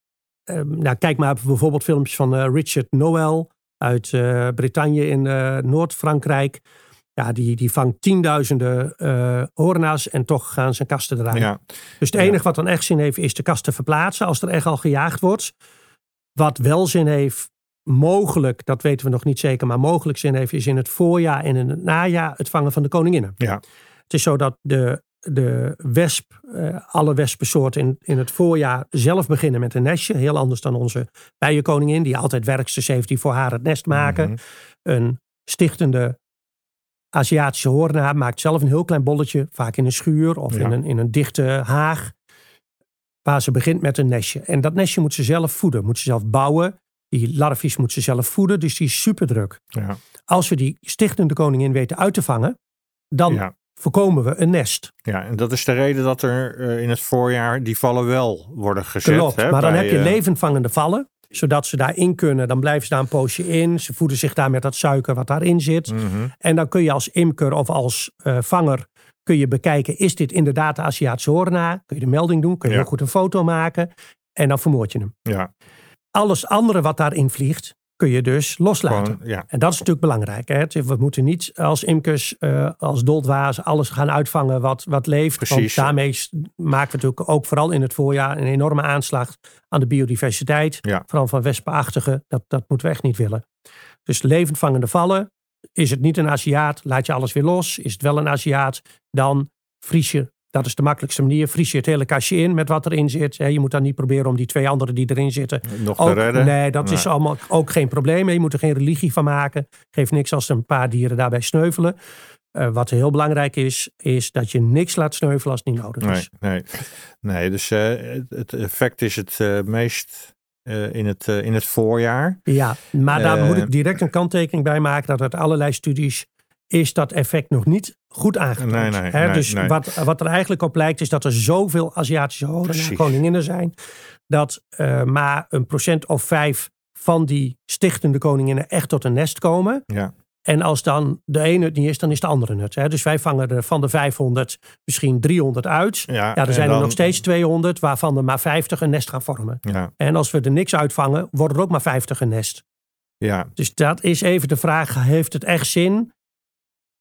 nou, kijk maar bijvoorbeeld filmpjes van eh, Richard Noel uit eh Bretagne in eh, Noord-Frankrijk. Ja, die, die vangt tienduizenden hoornaars en toch gaan zijn kasten draaien. Ja. Dus het Ja. enige wat dan echt zin heeft is de kasten verplaatsen als er echt al gejaagd wordt. Wat wel zin heeft, mogelijk, dat weten we nog niet zeker, maar mogelijk zin heeft, is in het voorjaar en in het najaar het vangen van de koninginnen. Ja. Het is zo dat de, de wesp, eh, alle wespensoorten in, in het voorjaar zelf beginnen met een nestje. Heel anders dan onze bijenkoningin, die altijd werksters heeft die voor haar het nest maken. Mhm. Een stichtende Aziatische hoornaar maakt zelf een heel klein bolletje, vaak in een schuur of Ja. in, een, in een dichte haag, waar ze begint met een nestje. En dat nestje moet ze zelf voeden, moet ze zelf bouwen. Die larvies moet ze zelf voeden, dus die is super druk. Ja. Als we die stichtende koningin weten uit te vangen, dan Ja. Voorkomen we een nest. ja, en dat is de reden dat er eh, in het voorjaar die vallen wel worden gezet. Klopt, hè, maar dan heb je eh, levendvangende vallen, zodat ze daarin kunnen. Dan blijven ze daar een poosje in. Ze voeden zich daar met dat suiker wat daarin zit. mhm. En dan kun je als imker of als eh, vanger kun je bekijken, is dit inderdaad de Aziatische hoornaar? Kun je de melding doen, kun je Ja. heel goed een foto maken en dan vermoord je hem. Ja, Alles andere wat daarin vliegt, kun je dus loslaten. gewoon, ja. En dat is natuurlijk belangrijk. Hè? We moeten niet als imkers, eh, als doldwazen, alles gaan uitvangen wat, wat leeft. Precies. Want daarmee maken we natuurlijk ook vooral in het voorjaar een enorme aanslag aan de biodiversiteit. Ja. Vooral van wespenachtige. Dat, dat moeten we echt niet willen. Dus levendvangende vallen. Is het niet een Aziat, laat je alles weer los. Is het wel een Aziat, dan vries je. Dat is de makkelijkste manier. Vries je het hele kastje in met wat erin zit. Je moet dan niet proberen om die twee anderen die erin zitten Nog te ook, redden. Nee, dat is allemaal ook geen probleem. Je moet er geen religie van maken. Geeft niks als een paar dieren daarbij sneuvelen. Eh, wat heel belangrijk is, is dat je niks laat sneuvelen als het niet nodig is. nee. nee dus eh, het- effect is het eh, meest in, het, in het voorjaar. Ja, maar daar moet ik direct een kanttekening bij maken dat uit allerlei studies is dat effect nog niet goed aangetoond. Nee, nee, Hè, nee, dus. Wat, wat er eigenlijk op lijkt is dat er zoveel Aziatische horen koninginnen zijn. Dat eh, maar een procent of vijf van die stichtende koninginnen echt tot een nest komen. Ja. En als dan de ene het niet is, dan is de andere het. Hè? Dus wij vangen er van de 500 misschien 300 uit. Ja, er zijn er nog steeds 200, waarvan er maar 50 een nest gaan vormen. Ja, En als we er niks uitvangen, worden er ook maar 50 een nest. ja, Dus dat is even de vraag, heeft het echt zin?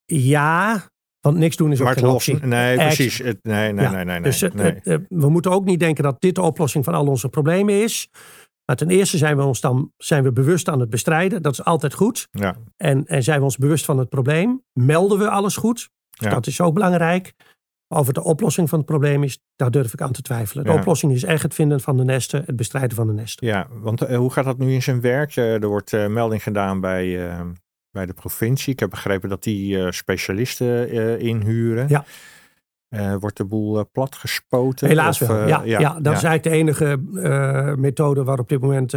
Ja, want niks doen is ook maar geen optie. Nee, precies. Nee, nee, Ja, nee, nee. nee, dus nee. het, eh, we moeten ook niet denken dat dit de oplossing van al onze problemen is. Maar ten eerste zijn we ons dan zijn we bewust aan het bestrijden. Dat is altijd goed. ja, En, en zijn we ons bewust van het probleem? Melden we alles goed? Ja. Dat is ook belangrijk. Over de oplossing van het probleem is, daar durf ik aan te twijfelen. De Ja. oplossing is echt het vinden van de nesten, het bestrijden van de nesten. ja, want eh, hoe gaat dat nu in zijn werk? Eh, er wordt eh, melding gedaan bij, eh, bij de provincie. Ik heb begrepen dat die eh, specialisten eh, inhuren. Ja. Eh, wordt de boel uh, plat gespoten? Helaas of, wel. uh, Ja, ja, dat is eigenlijk de enige methode waar op dit moment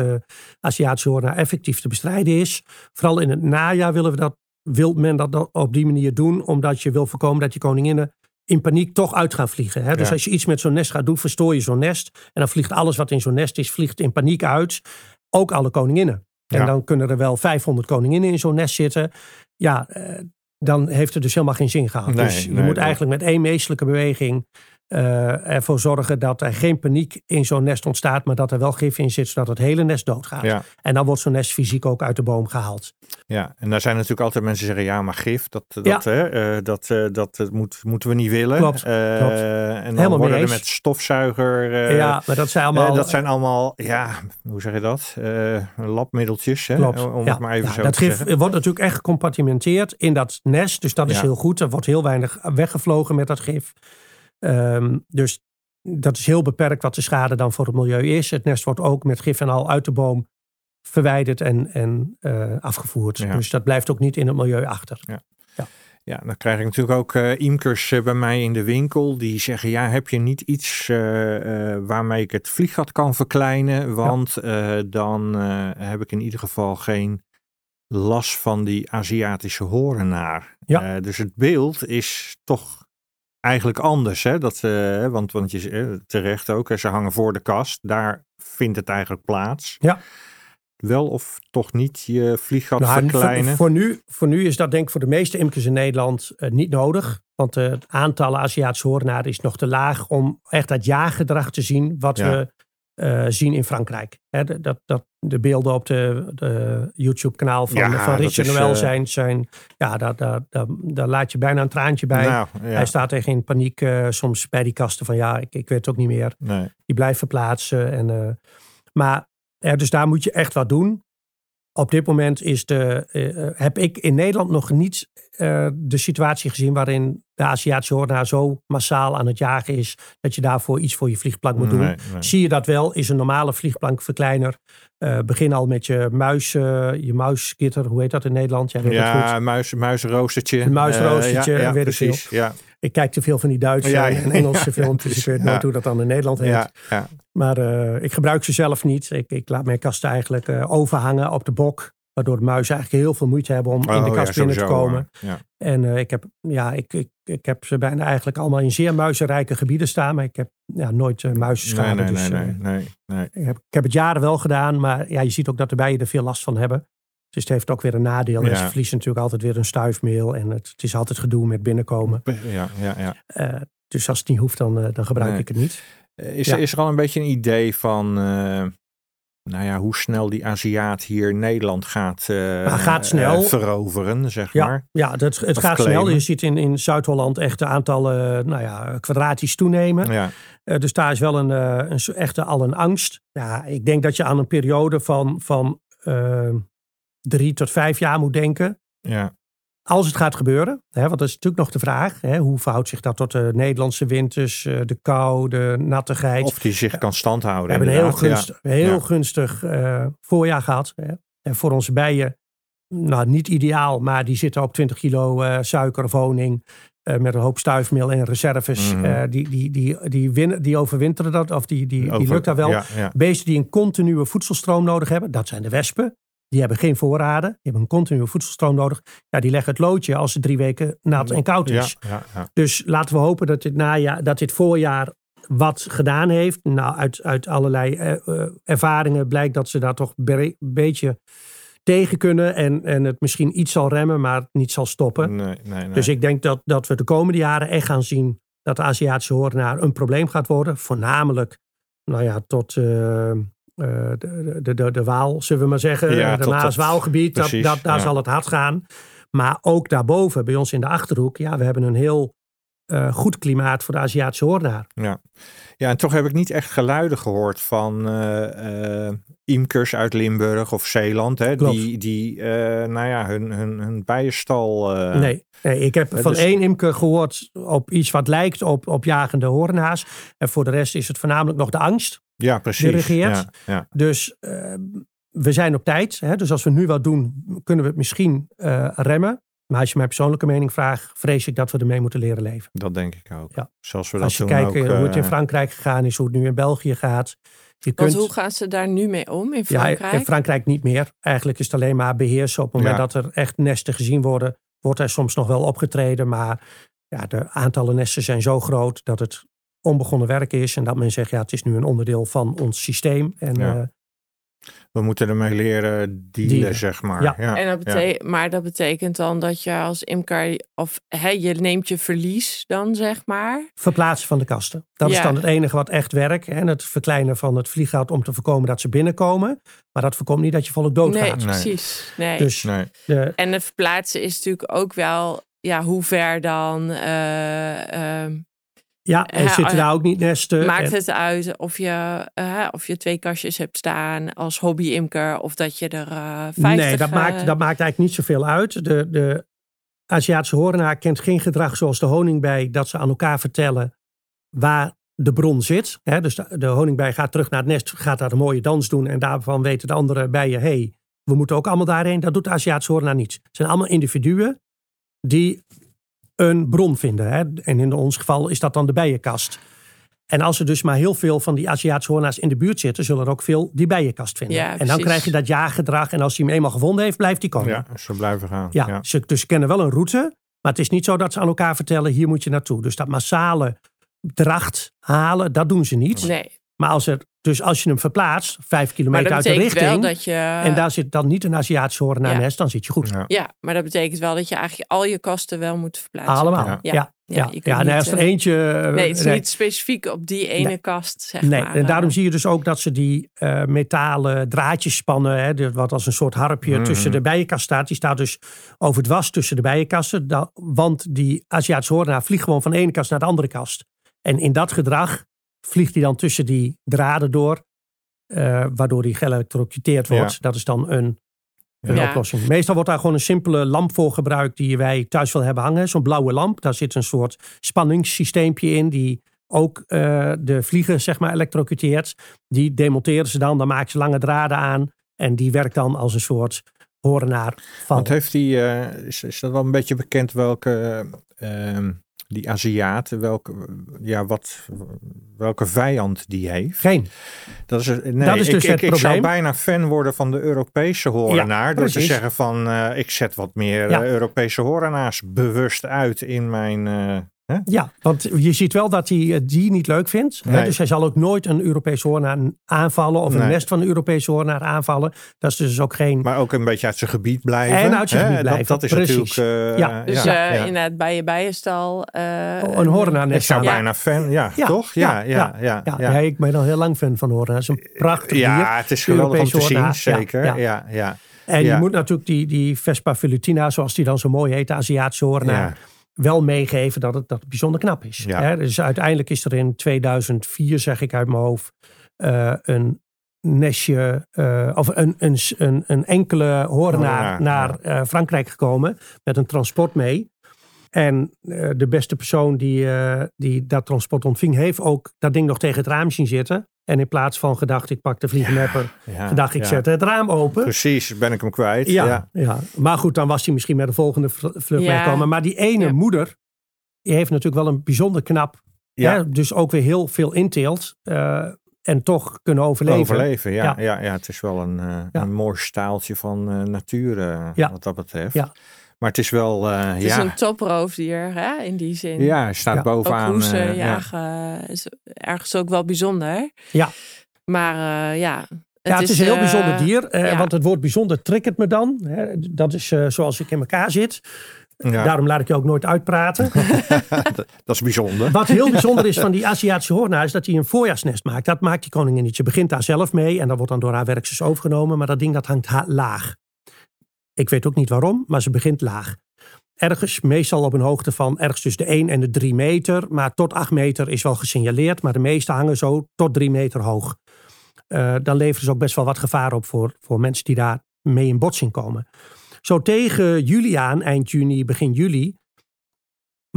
Aziatische hoornaar effectief te bestrijden is. Vooral in het najaar willen we dat, wil men dat op die manier doen, omdat je wil voorkomen dat je koninginnen in paniek toch uit gaan vliegen. Hè? Dus Ja. als je iets met zo'n nest gaat doen, verstoor je zo'n nest. En dan vliegt alles wat in zo'n nest is, vliegt in paniek uit. Ook alle koninginnen. En Ja. dan kunnen er wel 500 koninginnen in zo'n nest zitten. Ja, eh, dan heeft het dus helemaal geen zin gehad. Nee, dus je nee, moet eigenlijk met één meestelijke beweging eh, ervoor zorgen dat er geen paniek in zo'n nest ontstaat, maar dat er wel gif in zit, zodat het hele nest doodgaat. Ja, En dan wordt zo'n nest fysiek ook uit de boom gehaald. ja, en daar zijn natuurlijk altijd mensen die zeggen, ja, maar gif, dat, dat, Ja. hè, eh, dat, eh, dat moet, moeten we niet willen. Klopt, klopt. En dan Helemaal worden er met stofzuiger... ja, maar dat zijn allemaal. dat zijn allemaal, ja, hoe zeg je dat? Labmiddeltjes, hè? Klopt. om Ja, het maar even ja, zo dat te gif zeggen. wordt natuurlijk echt gecompartimenteerd in dat nest. Dus dat is heel goed. Er wordt heel weinig weggevlogen met dat gif. Ehm, dus dat is heel beperkt wat de schade dan voor het milieu is. Het nest wordt ook met gif en al uit de boom verwijderd en, en eh, afgevoerd. Ja. Dus dat blijft ook niet in het milieu achter. Ja, dan krijg ik natuurlijk ook eh imkers eh, bij mij in de winkel die zeggen: Ja, heb je niet iets waarmee ik het vlieggat kan verkleinen? Want dan heb ik in ieder geval geen last van die Aziatische horenaar. Ja. Dus het beeld is toch eigenlijk anders. Hè? Dat, eh, want, want je eh, terecht ook, hè, ze hangen voor de kast. Daar vindt het eigenlijk plaats. Ja. Wel of toch niet je vlieggat Nou, verkleinen? voor, voor, nu, voor nu is dat denk ik voor de meeste imkers in Nederland eh, niet nodig. Want het aantal Aziatische hoornaren is nog te laag om echt dat jaargedrag te zien wat Ja. we eh, zien in Frankrijk. Dat, dat, de beelden op de, de YouTube-kanaal van, Ja, van Richard Noël eh, zijn, zijn, ja, daar, daar, daar, daar laat je bijna een traantje bij. Nou, ja. Hij staat echt in paniek eh, soms bij die kasten van ja, ik, ik weet het ook niet meer. Nee. Die blijft verplaatsen. En, maar ja, dus daar moet je echt wat doen. Op dit moment is de, heb ik in Nederland nog niet de situatie gezien waarin de Aziatische hoornaar zo massaal aan het jagen is dat je daarvoor iets voor je vliegplank moet doen. Nee, nee. Zie je dat wel, is een normale vliegplankverkleiner. Eh begin al met je muis, eh, je muiskitter, hoe heet dat in Nederland? Jij goed. Ja, muis, muisroostertje. Een muisroostertje, Eh, ja, ja, weet ik precies. Ja, Ik kijk te veel van die Duitse Ja, ja, en Engelse filmpjes. precies, ik weet nooit hoe dat dan in Nederland heet. Maar ik gebruik ze zelf niet. Ik, ik laat mijn kasten eigenlijk overhangen op de bok. Waardoor de muizen eigenlijk heel veel moeite hebben om in de Oh, kast binnen te komen. En ik, heb, ja, ik, ik, ik heb ze bijna eigenlijk allemaal in zeer muizenrijke gebieden staan. Maar ik heb ja, nooit uh, muizenschade. Nee, nee, dus, nee, eh, nee, nee, nee. ik, heb, ik heb het jaren wel gedaan. Maar ja, je ziet ook dat de bijen er veel last van hebben. Dus het heeft ook weer een nadeel. En Ja. ze verliezen natuurlijk altijd weer een stuifmeel. En het, het is altijd gedoe met binnenkomen. Ja, ja, ja. Eh, dus als het niet hoeft, dan, eh, dan gebruik Nee. ik het niet. Eh, Is, Ja. er, is er al een beetje een idee van, eh, nou ja, hoe snel die Aziat hier Nederland gaat, eh, Maar gaat snel. eh, veroveren, zeg Ja, maar? ja dat, het Of gaat snel. Je ziet in, in Zuid-Holland echt de aantallen nou ja, kwadratisch toenemen. Ja, Eh, dus daar is wel een, een, echte al een angst. Ja, ik denk dat je aan een periode van, van drie tot vijf jaar moet denken. ja, Als het gaat gebeuren, hè, want dat is natuurlijk nog de vraag. Hè, hoe verhoudt zich dat tot de Nederlandse winters, eh, de kou, de nattigheid. of die zich kan standhouden. We hebben een heel. Ja. gunstig, heel Ja. gunstig eh, voorjaar gehad. Hè. En voor onze bijen, nou niet ideaal, maar die zitten op 20 kilo eh, suiker of honing. eh, met een hoop stuifmeel en reserves. Mhm. Eh, die, die, die, die, die overwinteren dat, of die, die, die lukt daar wel. Ja. Beesten die een continue voedselstroom nodig hebben, dat zijn de wespen. Die hebben geen voorraden, die hebben een continue voedselstroom nodig. Ja, die leggen het loodje als het drie weken nat en koud is. ja, ja. Dus laten we hopen dat dit, najaar, dat dit voorjaar wat gedaan heeft. Nou, uit, uit allerlei eh, eh, ervaringen blijkt dat ze daar toch een beetje tegen kunnen. En, en het misschien iets zal remmen, maar niet zal stoppen. Nee, nee, nee. Dus ik denk dat, dat we de komende jaren echt gaan zien dat de Aziatische hoornaar een probleem gaat worden. Voornamelijk, nou ja, tot eh, de, de, de, de Waal, zullen we maar zeggen. Ja, de tot- tot- Maas-Waalgebied, dat, daar ja. zal het hard gaan. Maar ook daarboven, bij ons in de Achterhoek, ja, we hebben een heel eh, goed klimaat voor de Aziatische hoornaar. Ja. ja, en toch heb ik niet echt geluiden gehoord van eh, eh, imkers uit Limburg of Zeeland. Hè, Klopt. die, die nou ja, hun, hun, hun bijenstal... nee, nee, ik heb van dus- één imker gehoord op iets wat lijkt op, op jagende hoornaars. En voor de rest is het voornamelijk nog de angst. Ja, precies. Dirigeert. Ja, ja. Dus we zijn op tijd. Hè, dus als we nu wat doen, kunnen we het misschien remmen. Maar als je mijn persoonlijke mening vraagt, vrees ik dat we ermee moeten leren leven. Dat denk ik ook. Ja. Zoals we als dat je kijkt ook, hoe het in uh, Frankrijk gegaan is, hoe het nu in België gaat. Je Want kunt, hoe gaan ze daar nu mee om in Frankrijk? Ja, in Frankrijk niet meer. Eigenlijk is het alleen maar beheersen. Op het moment Ja. dat er echt nesten gezien worden, wordt er soms nog wel opgetreden. Maar ja, de aantallen nesten zijn zo groot dat het onbegonnen werk is. En dat men zegt, ja, het is nu een onderdeel van ons systeem. En Ja. eh, we moeten ermee leren dealen, Dealen. zeg maar. Ja. Ja. En dat bete- Maar dat betekent dan dat je als imker, of hè, je neemt je verlies dan, zeg maar. verplaatsen van de kasten. Dat is dan het enige wat echt werkt. En het verkleinen van het vlieghout om te voorkomen dat ze binnenkomen. Maar dat voorkomt niet dat je volk doodgaat. Nee, Nee. precies. Nee. Dus Nee. de, En het verplaatsen is natuurlijk ook wel, ja, hoe ver dan eh, ehm, ja, er Ja, zitten oh daar ook niet nesten. maakt En- het uit of je, eh, of je twee kastjes hebt staan als hobby-imker of dat je er eh 50... nee, dat, eh, maakt, dat maakt eigenlijk niet zoveel uit. De, de Aziatische horenaar kent geen gedrag zoals de honingbij, dat ze aan elkaar vertellen waar de bron zit. Hè, dus de, de honingbij gaat terug naar het nest, gaat daar een mooie dans doen en daarvan weten de andere bijen, hey, we moeten ook allemaal daarheen. Dat doet de Aziatische horenaar niet. Het zijn allemaal individuen die een bron vinden. Hè. En in ons geval is dat dan de bijenkast. En als er dus maar heel veel van die Aziatische hoornaars in de buurt zitten, zullen er ook veel die bijenkast vinden. Ja, en dan krijg je dat jaaggedrag. En als hij hem eenmaal gevonden heeft, blijft hij komen. Ja, ze blijven gaan. Ja, Ja. Ze, dus ze kennen wel een route. Maar het is niet zo dat ze aan elkaar vertellen, hier moet je naartoe. Dus dat massale dracht halen, dat doen ze niet. Nee, Maar als er, dus als je hem verplaatst, vijf kilometer uit de richting. wel dat je... En daar zit dan niet een Aziatische horenaar Ja. nest, dan zit je goed. Ja. Ja, maar dat betekent wel dat je eigenlijk al je kasten wel moet verplaatsen. Allemaal. Ja. Ja, ja, ja. nee, niet, als er eh, eentje. eh, Nee, het is nee. niet specifiek op die ene Nee. kast, zeg Nee, maar. en daarom eh. zie je dus ook dat ze die eh, metalen draadjes spannen. Hè, wat als een soort harpje Mhm. tussen de bijenkast staat. Die staat dus over het was tussen de bijenkasten. Want die Aziatische hoornaar vliegt gewoon van de ene kast naar de andere kast. En in dat gedrag vliegt hij dan tussen die draden door. eh, waardoor hij geëlectrocuteerd wordt. Ja. Dat is dan een, een Ja. oplossing. Meestal wordt daar gewoon een simpele lamp voor gebruikt die wij thuis wel hebben hangen. Zo'n blauwe lamp. Daar zit een soort spanningssysteempje in die ook eh, de vliegen zeg maar elektrocuteert. Die demonteren ze dan, dan maken ze lange draden aan. En die werkt dan als een soort horenaar van. Want heeft die, eh, is, is dat wel een beetje bekend welke, eh, ehm, die Aziat, welke, ja, wat, welke vijand die heeft? Geen. Dat is, nee, Dat is dus ik, het ik, ik zou probleem. bijna fan worden van de Europese horenaar. door te zeggen van, eh, ik zet wat meer Ja. eh, Europese horenaars bewust uit in mijn... eh, hè? Ja, want je ziet wel dat hij eh, die niet leuk vindt. Hè? Dus hij zal ook nooit een Europese hoornaar aanvallen. Of een nest van een Europese hoornaar aanvallen. Dat is dus ook geen... Maar ook een beetje uit zijn gebied blijven. En uit zijn hè? gebied Dat- blijven, Dat, is precies. natuurlijk... eh, Ja. Dus ja, eh, ja. inderdaad bij je bijenstal... eh, een horenaar Ik zou Ja. bijna fan, ja, Ja, toch? Ja, ja, ja. Ja, ja. ik ben al heel lang fan van hoornaar. Het is een prachtig Ja, dier. het is geweldig om te Europese zien. Ja, zeker. ja. Ja, ja. En Ja. je moet natuurlijk die, die Vespa velutina, zoals die dan zo mooi heet, de Aziatische hoornaar, Ja. Wel meegeven dat het, dat het bijzonder knap is. Ja. Hè? Dus uiteindelijk is er in 2004, zeg ik uit mijn hoofd, eh, een nestje, eh, of een, een, een, een enkele hoornaar naar eh, Frankrijk gekomen met een transport mee. En de beste persoon die, die dat transport ontving, heeft ook dat ding nog tegen het raam zien zitten. En in plaats van gedacht, ik pak de vliegenmapper, ja, gedacht, ik ja. zet het raam open. Precies, ben ik hem kwijt. Ja, Ja. ja. maar goed, dan was hij misschien met de volgende vl- vlucht Ja. meekomen. Maar die ene Ja. moeder, die heeft natuurlijk wel een bijzonder knap, Ja. hè, dus ook weer heel veel inteelt. eh, en toch kunnen overleven. Overleven, ja, Ja. ja. Ja, Het is wel een, eh, Ja. een mooi staaltje van eh, natuur Ja. wat dat betreft. Ja. Maar het is wel, eh, Het is ja, een toproofdier, hè, in die zin. ja, staat Ja. Ook bovenaan. hoe ze eh, ja. jagen is ergens ook wel bijzonder. Ja. Maar eh, ja... ja, het is, een heel eh, bijzonder dier. eh, ja. Want het woord bijzonder triggert me dan. Hè. Dat is eh, zoals ik in elkaar zit. Ja. Daarom laat ik je ook nooit uitpraten. dat is bijzonder. Wat heel bijzonder is van die Aziatische hoornaar is dat hij een voorjaarsnest maakt. Dat maakt die koningin niet. Je begint daar zelf mee en dat wordt dan door haar werksters overgenomen. Maar dat ding dat hangt ha- laag. Ik weet ook niet waarom, maar ze begint laag. Ergens, meestal op een hoogte van ergens tussen de 1 en de 3 meter. Maar tot 8 meter is wel gesignaleerd. Maar de meeste hangen zo tot 3 meter hoog. Eh, dan leveren ze ook best wel wat gevaar op voor, voor mensen die daar mee in botsing komen. Zo tegen juli aan, eind juni, begin juli,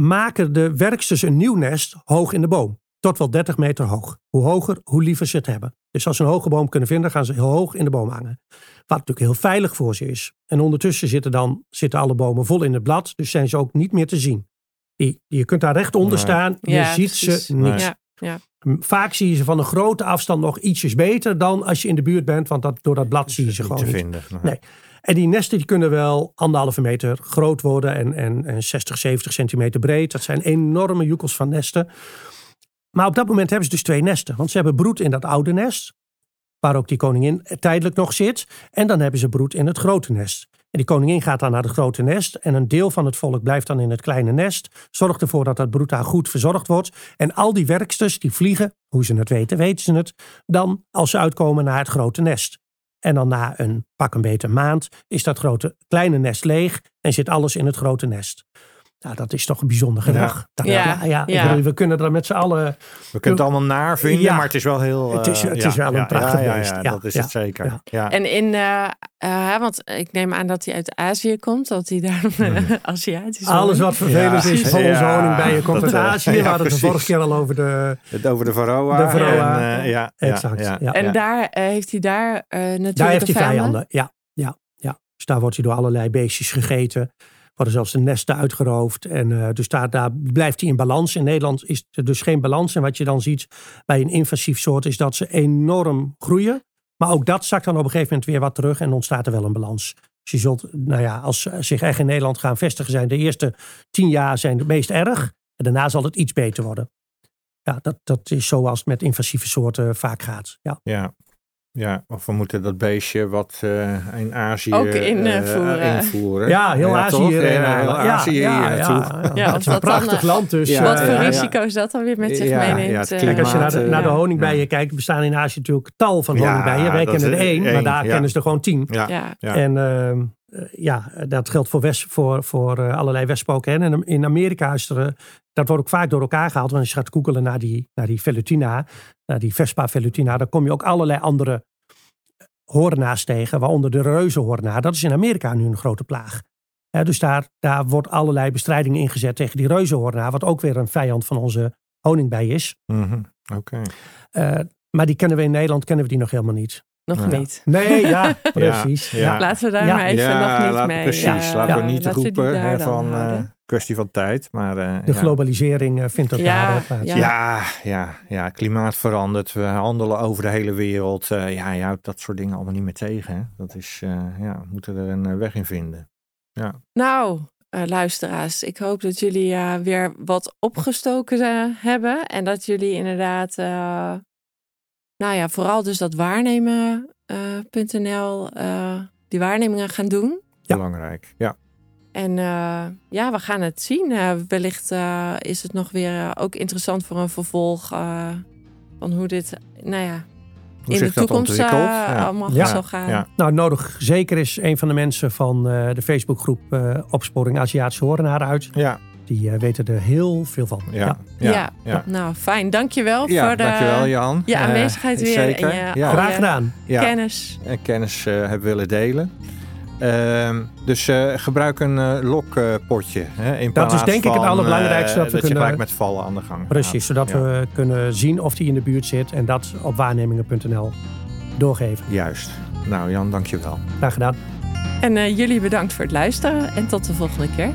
maken de werksters een nieuw nest hoog in de boom. Tot wel 30 meter hoog. Hoe hoger, hoe liever ze het hebben. Dus als ze een hoge boom kunnen vinden, gaan ze heel hoog in de boom hangen. Wat natuurlijk heel veilig voor ze is. En ondertussen zitten dan zitten alle bomen vol in het blad, dus zijn ze ook niet meer te zien. Die, je kunt daar recht onder Nee. staan, je Ja, ziet precies. ze niet. Ja, ja. Vaak zie je ze van een grote afstand nog ietsjes beter dan als je in de buurt bent, want dat, door dat blad zie je ze niet gewoon te niet. vinden. Nee. En die nesten die kunnen wel anderhalve meter groot worden en, en, en 60, 70 centimeter breed. Dat zijn enorme joekels van nesten. Maar op dat moment hebben ze dus twee nesten. Want ze hebben broed in dat oude nest, waar ook die koningin tijdelijk nog zit. En dan hebben ze broed in het grote nest. En die koningin gaat dan naar het grote nest. En een deel van het volk blijft dan in het kleine nest. Zorgt ervoor dat dat broed daar goed verzorgd wordt. En al die werksters die vliegen, hoe ze het weten, weten ze het. Dan als ze uitkomen naar het grote nest. En dan na een pak een beter maand is dat grote, kleine nest leeg en zit alles in het grote nest. Nou, dat is toch een bijzonder gedrag. Ja, ja, we kunnen er met z'n allen. We kunnen het allemaal naar vinden, Ja. maar het is wel heel... Het is- eh, het ja, is wel een ja, prachtig ja, ja, beest. ja, Ja, dat is ja, het zeker. ja. Ja. En in, eh, eh, want ik neem aan dat hij uit Azië komt, dat hij daar Aziatisch Alles wat vervelend Ja. is van onze Ja, honingbijnen komt dat, uit Azië. We hadden het de vorige keer al over de... Het over de Varroa. De Varroa. En, eh, ja, Exact, Ja, ja. En daar heeft hij daar eh natuurlijk Daar heeft hij vijanden. vijanden. Ja, ja, ja. Dus daar wordt hij door allerlei beestjes gegeten. Worden zelfs de nesten uitgeroofd. En eh, dus daar, daar blijft hij in balans. In Nederland is er dus geen balans. En wat je dan ziet bij een invasief soort is dat ze enorm groeien. Maar ook dat zakt dan op een gegeven moment weer wat terug en ontstaat er wel een balans. Dus je zult, nou ja, als ze zich echt in Nederland gaan vestigen, zijn de eerste tien jaar zijn het meest erg. En daarna zal het iets beter worden. Ja, dat, dat is zoals het met invasieve soorten vaak gaat. Ja. Ja. Ja, of we moeten dat beestje wat eh, in Azië Ook eh, invoeren. eh, invoeren. Ja, heel Azië hierheen Ja, heel Azië ja, hier ja, naartoe. ja, Ja, Het is een dan, prachtig eh, land. Dus, ja, Wat eh, voor ja, ja. risico's dat dan weer met zich Ja, meeneemt. eh, Kijk, als je naar de, naar de ja. honingbijen kijkt, bestaan in Azië natuurlijk tal van Ja, honingbijen. Wij kennen er één, maar daar ja. kennen ze er gewoon tien. Ja. ja. Ja. En ehm, eh, ja, dat geldt voor, wes, voor, voor eh, allerlei. Hè. En in Amerika is er, eh, dat wordt ook vaak door elkaar gehaald. Want als je gaat googelen naar die, naar die velutina, naar die Vespa velutina, dan kom je ook allerlei andere hoornaars tegen, waaronder de reuzenhoornaar. Dat is in Amerika nu een grote plaag. Hè, dus daar, daar wordt allerlei bestrijding ingezet tegen die reuzenhoornaar, wat ook weer een vijand van onze honingbij is. Mhm. Oké. Eh, maar die kennen we in Nederland, kennen we die nog helemaal niet. Nog Ja. niet. Nee, ja, precies. ja. Ja. Laten we daar Ja. maar even ja, nog niet laat- mee. precies. eh, Laten we niet roepen hè, dan van eh. Kwestie van tijd. Maar, eh, De ja. globalisering eh, vindt ook Ja, daar plaats. ja. Ja, ja, ja, klimaat verandert. We handelen over de hele wereld. Eh, ja, je houdt dat soort dingen allemaal niet meer tegen. Hè? Dat is, eh, ja, we moeten er een eh, weg in vinden. Nou, eh, luisteraars, ik hoop dat jullie eh, weer wat opgestoken eh, hebben. En dat jullie inderdaad, eh, nou ja, vooral dus dat waarnemen.nl, eh, die waarnemingen gaan doen. Ja. Belangrijk. Ja, En eh, ja, we gaan het zien. Eh, wellicht eh, is het nog weer ook interessant voor een vervolg eh, van hoe dit, nou ja, Hoe in de toekomst. Ja. allemaal Ja. zal gaan. Ja. Nou, nodig zeker is een van de mensen van eh, de Facebookgroep eh Opsporing Aziatische Horenaren uit. Ja, Die eh, weten er heel veel van. ja, Ja. ja. Ja. ja. Nou, fijn. Dankjewel Ja, voor de, dankjewel Jan. je aanwezigheid weer Zeker. en je- Graag gedaan. ja. kennis. en kennis eh, hebben willen delen. Ehm, dus eh, gebruik een eh, lokpotje. hè, in Dat is denk ik het allerbelangrijkste eh, dat we je kunnen- gelijk met vallen aan de gang gaat. Precies, zodat Ja, we kunnen zien of die in de buurt zit en dat op waarnemingen.nl doorgeven. Juist. Nou Jan, dankjewel. Graag gedaan. En eh, jullie bedankt voor het luisteren en tot de volgende keer.